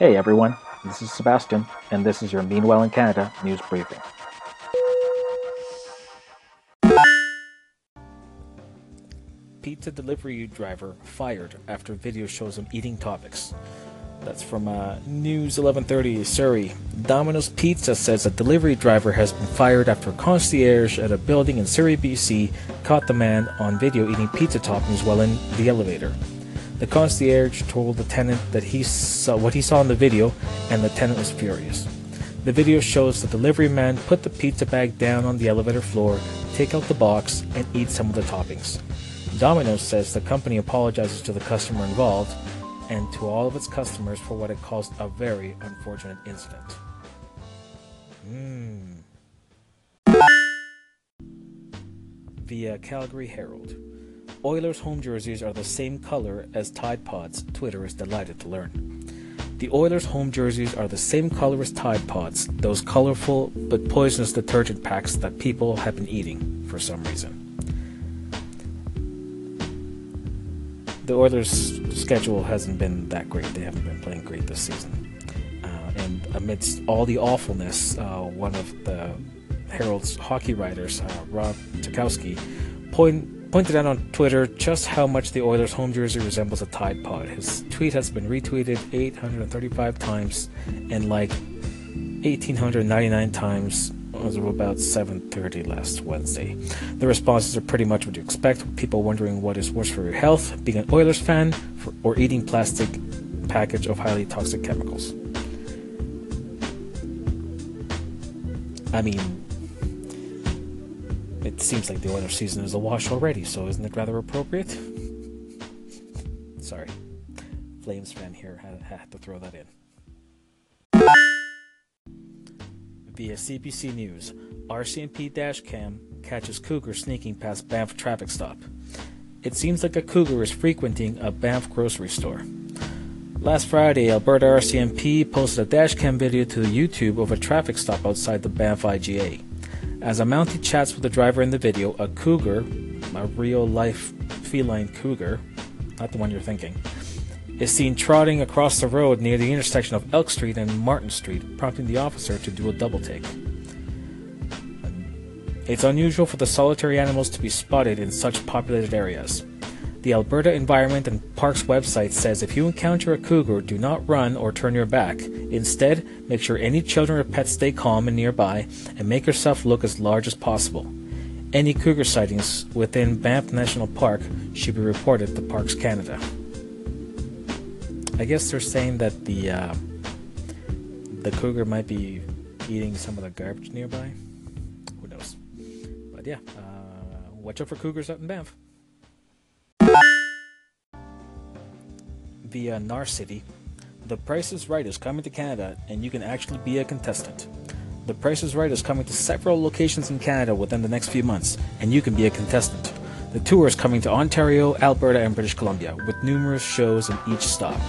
Hey everyone, this is Sebastian, and this is your Meanwhile in Canada news briefing. Pizza delivery driver fired after video shows him eating topics. That's from uh, News 1130 Surrey. Domino's Pizza says a delivery driver has been fired after a concierge at a building in Surrey, BC, caught the man on video eating pizza toppings while in the elevator. The concierge told the tenant that he saw what he saw in the video, and the tenant was furious. The video shows the delivery man put the pizza bag down on the elevator floor, take out the box, and eat some of the toppings. Domino's says the company apologizes to the customer involved and to all of its customers for what it calls a very unfortunate incident. Mm. Via Calgary Herald. Oilers home jerseys are the same color as Tide Pods, Twitter is delighted to learn. The Oilers home jerseys are the same color as Tide Pods, those colorful but poisonous detergent packs that people have been eating for some reason. The Oilers' schedule hasn't been that great. They haven't been playing great this season. Uh, and amidst all the awfulness, uh, one of the Herald's hockey writers, uh, Rob Tychkowski, point, pointed out on Twitter just how much the Oilers' home jersey resembles a Tide Pod. His tweet has been retweeted 835 times and liked 1,899 times as of about 7.30 last Wednesday. The responses are pretty much what you expect, people wondering what is worse for your health, being an Oilers fan, for, or eating plastic package of highly toxic chemicals. I mean, it seems like the Oilers season is a wash already, so isn't it rather appropriate? Sorry. Flames fan here had, had to throw that in. Via CBC News, RCMP dash cam catches cougar sneaking past Banff traffic stop. It seems like a cougar is frequenting a Banff grocery store. Last Friday, Alberta RCMP posted a dashcam video to YouTube of a traffic stop outside the Banff IGA. As a Mountie chats with the driver in the video, a cougar, a real life feline cougar, not the one you're thinking, is seen trotting across the road near the intersection of Elk Street and Martin Street, prompting the officer to do a double take. It's unusual for the solitary animals to be spotted in such populated areas. The Alberta Environment and Parks website says if you encounter a cougar, do not run or turn your back. Instead, make sure any children or pets stay calm and nearby, and make yourself look as large as possible. Any cougar sightings within Banff National Park should be reported to Parks Canada. I guess they're saying that the uh, the cougar might be eating some of the garbage nearby. Who knows? But yeah, uh, watch out for cougars out in Banff. Via Narcity. The Price is Right is coming to Canada, and you can actually be a contestant. The Price is Right is coming to several locations in Canada within the next few months, and you can be a contestant. The tour is coming to Ontario, Alberta, and British Columbia, with numerous shows in each stop.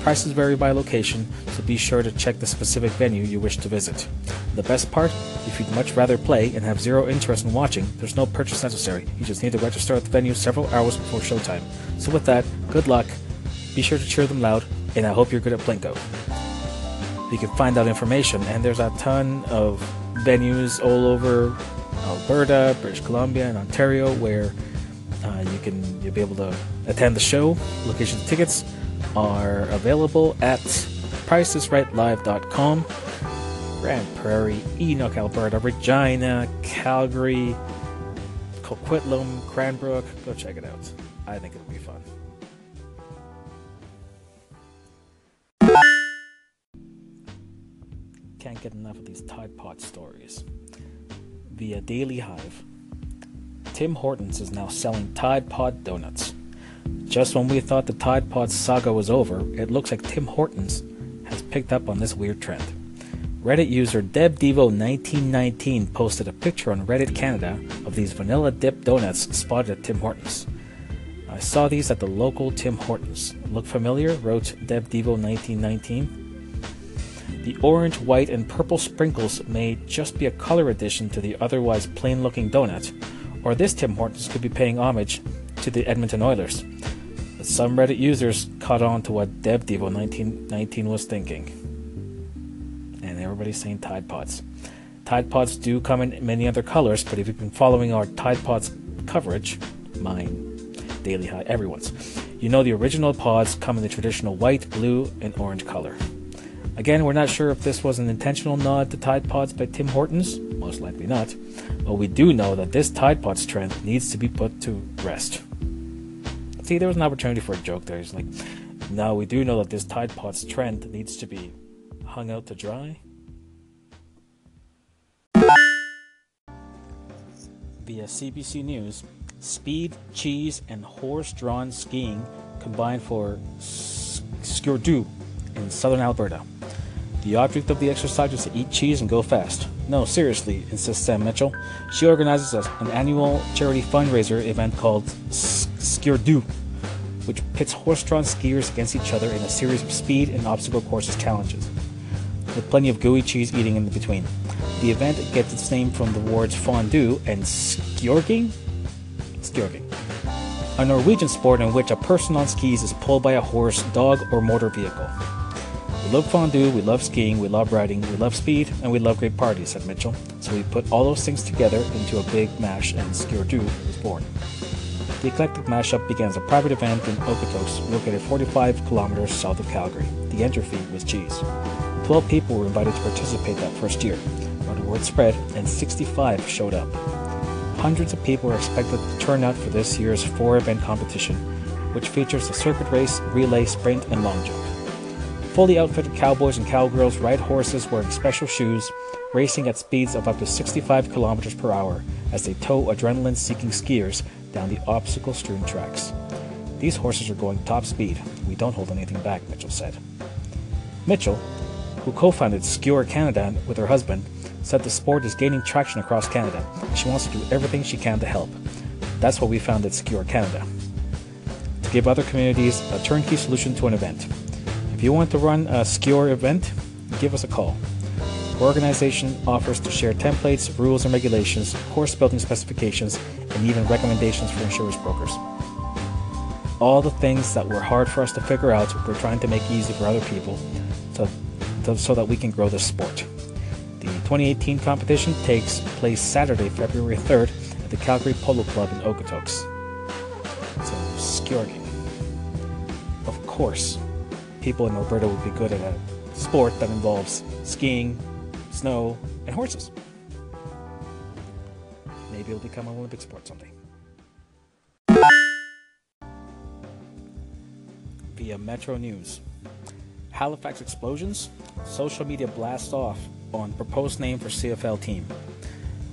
Prices vary by location, so be sure to check the specific venue you wish to visit. The best part, if you'd much rather play and have zero interest in watching, there's no purchase necessary. You just need to register at the venue several hours before showtime. So with that, good luck, be sure to cheer them loud, and I hope you're good at Plinko. You can find out information, and there's a ton of venues all over Alberta, British Columbia, and Ontario where uh, you can you'll be able to attend the show. Location tickets are available at pricesrightlive.com. Grande Prairie, Enoch, Alberta, Regina, Calgary, Coquitlam, Cranbrook. Go check it out. I think it'll be fun. Can't get enough of these Tide Pod stories. Via Daily Hive, Tim Hortons is now selling Tide Pod donuts. Just when we thought the Tide Pod saga was over, it looks like Tim Hortons has picked up on this weird trend. Reddit user DebDevo1919 posted a picture on Reddit Canada of these vanilla dip donuts spotted at Tim Hortons. I saw these at the local Tim Hortons. Look familiar? wrote DebDevo1919. The orange, white, and purple sprinkles may just be a color addition to the otherwise plain looking donut, or this Tim Hortons could be paying homage to the Edmonton Oilers. But Some Reddit users caught on to what Dev Devo 1919 was thinking. And everybody's saying Tide Pods. Tide Pods do come in many other colors, but if you've been following our Tide Pods coverage, mine, Daily Hive, everyone's, you know the original pods come in the traditional white, blue, and orange color. Again, we're not sure if this was an intentional nod to Tide Pods by Tim Hortons, most likely not, but we do know that this Tide Pods trend needs to be put to rest. See, there was an opportunity for a joke there. He's like, now we do know that this Tide Pods trend needs to be hung out to dry. Via CBC News, speed, cheese, and horse-drawn skiing combined for Skijordue in southern Alberta. The object of the exercise is to eat cheese and go fast. No, seriously, insists Sam Mitchell. She organizes an annual charity fundraiser event called Skijordue, which pits horse-drawn skiers against each other in a series of speed and obstacle courses challenges, with plenty of gooey cheese eating in between. The event gets its name from the words fondue and skijoring, skijoring, a Norwegian sport in which a person on skis is pulled by a horse, dog, or motor vehicle. We love fondue, we love skiing, we love riding, we love speed, and we love great parties, said Mitchell. So we put all those things together into a big mash, and Skijordue was born. The eclectic mashup began as a private event in Okotoks, located 45 kilometers south of Calgary. The entry fee was cheese. 12 people were invited to participate that first year. But the word spread, and 65 showed up. Hundreds of people are expected to turn out for this year's four event competition, which features a circuit race, relay, sprint, and long jump. Fully outfitted cowboys and cowgirls ride horses wearing special shoes, racing at speeds of up to 65 kilometers per hour as they tow adrenaline seeking skiers down the obstacle strewn tracks. These horses are going top speed. We don't hold anything back, Mitchell said. Mitchell, who co founded Skijor Canada with her husband, said the sport is gaining traction across Canada. She wants to do everything she can to help. That's why we founded Skijor Canada to give other communities a turnkey solution to an event. If you want to run a Skijor event, give us a call. Our organization offers to share templates, rules and regulations, course building specifications, and even recommendations for insurance brokers. All the things that were hard for us to figure out, we're trying to make easy for other people so, so that we can grow this sport. The 2018 competition takes place Saturday, February 3rd at the Calgary Polo Club in Okotoks. So, Skijoring. Of course, people in Alberta would be good at a sport that involves skiing, snow, and horses. Maybe it'll become an Olympic sport someday. Via Metro News. Halifax explosions, social media blast off on proposed name for CFL team.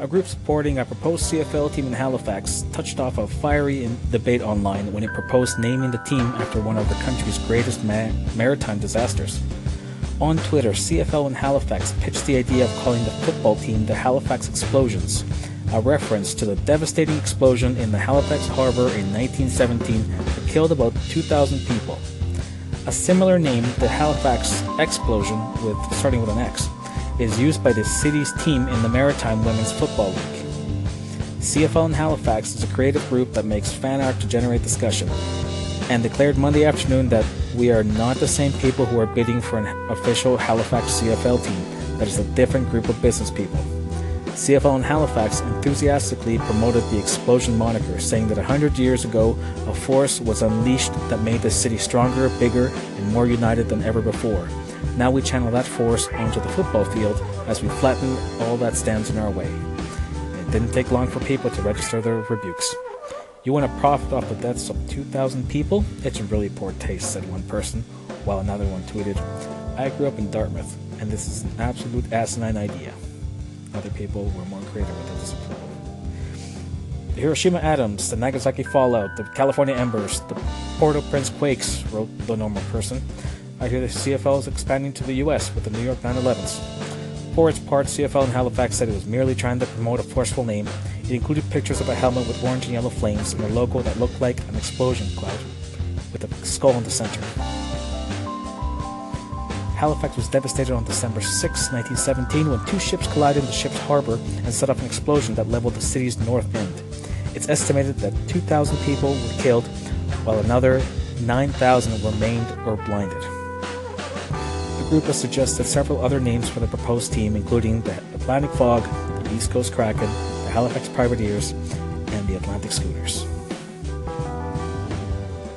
A group supporting a proposed CFL team in Halifax touched off a fiery debate online when it proposed naming the team after one of the country's greatest ma- maritime disasters. On Twitter, CFL in Halifax pitched the idea of calling the football team the Halifax Explosions, a reference to the devastating explosion in the Halifax harbor in 1917 that killed about 2,000 people. A similar name, the Halifax Explosion, with starting with an X, is used by the city's team in the Maritime Women's Football League. CFL in Halifax is a creative group that makes fan art to generate discussion, and declared Monday afternoon that we are not the same people who are bidding for an official Halifax CFL team, that is a different group of business people. CFL in Halifax enthusiastically promoted the explosion moniker, saying that 100 years ago, a force was unleashed that made the city stronger, bigger, and more united than ever before. Now we channel that force onto the football field as we flatten all that stands in our way. It didn't take long for people to register their rebukes. You want to profit off the deaths of 2,000 people? It's really poor taste, said one person, while another one tweeted, I grew up in Dartmouth, and this is an absolute asinine idea. Other people were more creative with their disapproval. The Hiroshima atoms, the Nagasaki fallout, the California embers, the Port-au-Prince quakes, wrote the normal person. I hear the CFL is expanding to the US with the New York 911s. For its part, CFL in Halifax said it was merely trying to promote a forceful name. It included pictures of a helmet with orange and yellow flames and a logo that looked like an explosion cloud with a skull in the center. Halifax was devastated on December 6, 1917, when two ships collided in the ship's harbor and set off an explosion that leveled the city's north end. It's estimated that 2,000 people were killed, while another 9,000 were maimed or blinded. The group has suggested several other names for the proposed team, including the Atlantic Fog, the East Coast Kraken, the Halifax Privateers, and the Atlantic Schooners.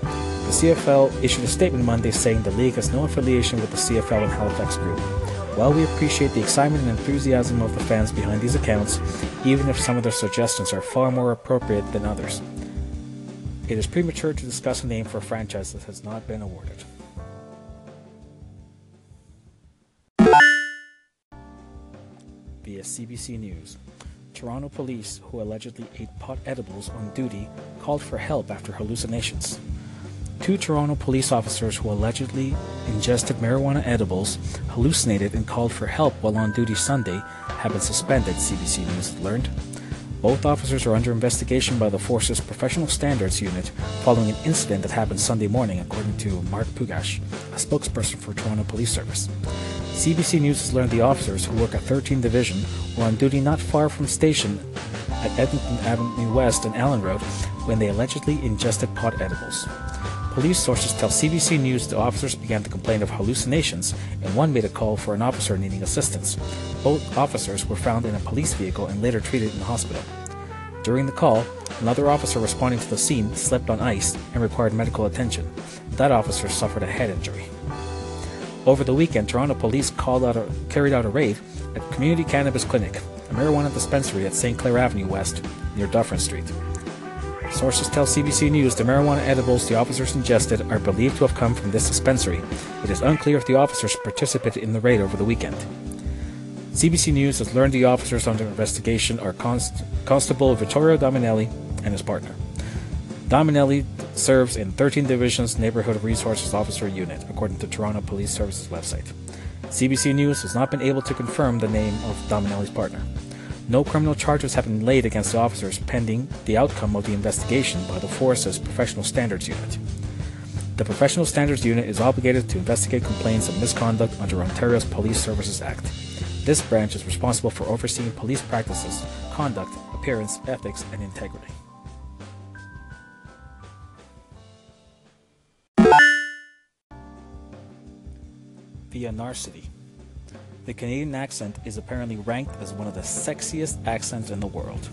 The CFL issued a statement Monday saying the league has no affiliation with the CFL and Halifax Group. While we appreciate the excitement and enthusiasm of the fans behind these accounts, even if some of their suggestions are far more appropriate than others, it is premature to discuss a name for a franchise that has not been awarded. Via CBC News, Toronto police, who allegedly ate pot edibles on duty, called for help after hallucinations. Two Toronto police officers who allegedly ingested marijuana edibles, hallucinated, and called for help while on duty Sunday have been suspended, CBC News learned. Both officers are under investigation by the force's Professional Standards Unit following an incident that happened Sunday morning, according to Mark Pugash, a spokesperson for Toronto Police Service. CBC News has learned the officers, who work at 13th Division, were on duty not far from station at Eglinton Avenue West and Allen Road when they allegedly ingested pot edibles. Police sources tell CBC News the officers began to complain of hallucinations, and one made a call for an officer needing assistance. Both officers were found in a police vehicle and later treated in the hospital. During the call, another officer responding to the scene slipped on ice and required medical attention. That officer suffered a head injury. Over the weekend, Toronto police called out a, carried out a raid at Community Cannabis Clinic, a marijuana dispensary at St. Clair Avenue West, near Dufferin Street. Sources tell CBC News the marijuana edibles the officers ingested are believed to have come from this dispensary. It is unclear if the officers participated in the raid over the weekend. CBC News has learned the officers under investigation are Const- Constable Vittorio Dominelli and his partner. Dominelli serves in 13 Division's Neighborhood Resources Officer Unit, according to Toronto Police Service's website. CBC News has not been able to confirm the name of Dominelli's partner. No criminal charges have been laid against the officers pending the outcome of the investigation by the Force's Professional Standards Unit. The Professional Standards Unit is obligated to investigate complaints of misconduct under Ontario's Police Services Act. This branch is responsible for overseeing police practices, conduct, appearance, ethics, and integrity. Via Narcity. The Canadian accent is apparently ranked as one of the sexiest accents in the world.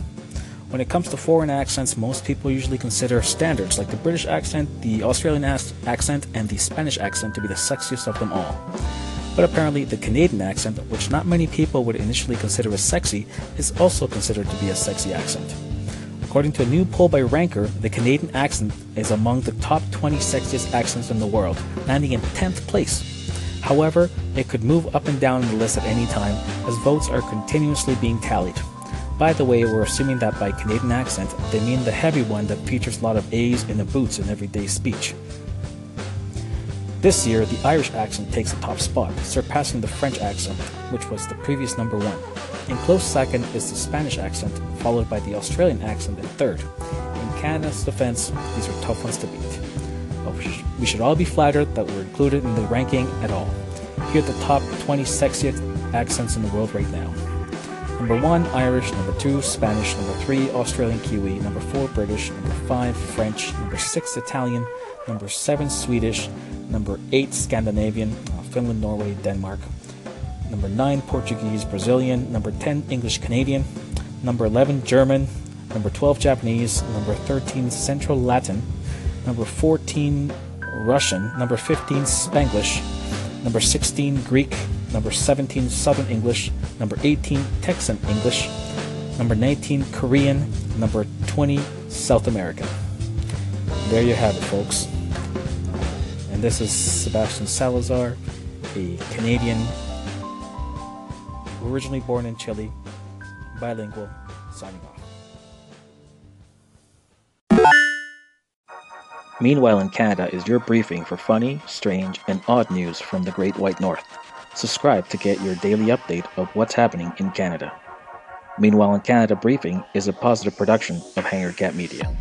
When it comes to foreign accents, most people usually consider standards like the British accent, the Australian accent, and the Spanish accent to be the sexiest of them all. But apparently, the Canadian accent, which not many people would initially consider as sexy, is also considered to be a sexy accent. According to a new poll by Ranker, the Canadian accent is among the top 20 sexiest accents in the world, landing in 10th place. However, it could move up and down the list at any time as votes are continuously being tallied. By the way, we're assuming that by Canadian accent, they mean the heavy one that features a lot of A's and the boots in everyday speech. This year, the Irish accent takes the top spot, surpassing the French accent, which was the previous number one. In close second is the Spanish accent, followed by the Australian accent in third. In Canada's defense, these are tough ones to beat. We should all be flattered that we're included in the ranking at all. Here are the top 20 sexiest accents in the world right now. Number 1, Irish. Number 2, Spanish. Number 3, Australian Kiwi. Number 4, British. Number 5, French. Number 6, Italian. Number 7, Swedish. Number 8, Scandinavian. Uh, Finland, Norway, Denmark. Number 9, Portuguese, Brazilian. Number 10, English, Canadian. Number 11, German. Number 12, Japanese. Number 13, Central Latin. Number 14, Russian. Number 15, Spanglish number 16 Greek, number 17 Southern English, number 18 Texan English, number 19 Korean, number 20 South American. There you have it, folks. And this is Sebastian Salazar, a Canadian, originally born in Chile, bilingual, signing off. Meanwhile in Canada is your briefing for funny, strange, and odd news from the Great White North. Subscribe to get your daily update of what's happening in Canada. Meanwhile in Canada Briefing is a positive production of Hanger Cat Media.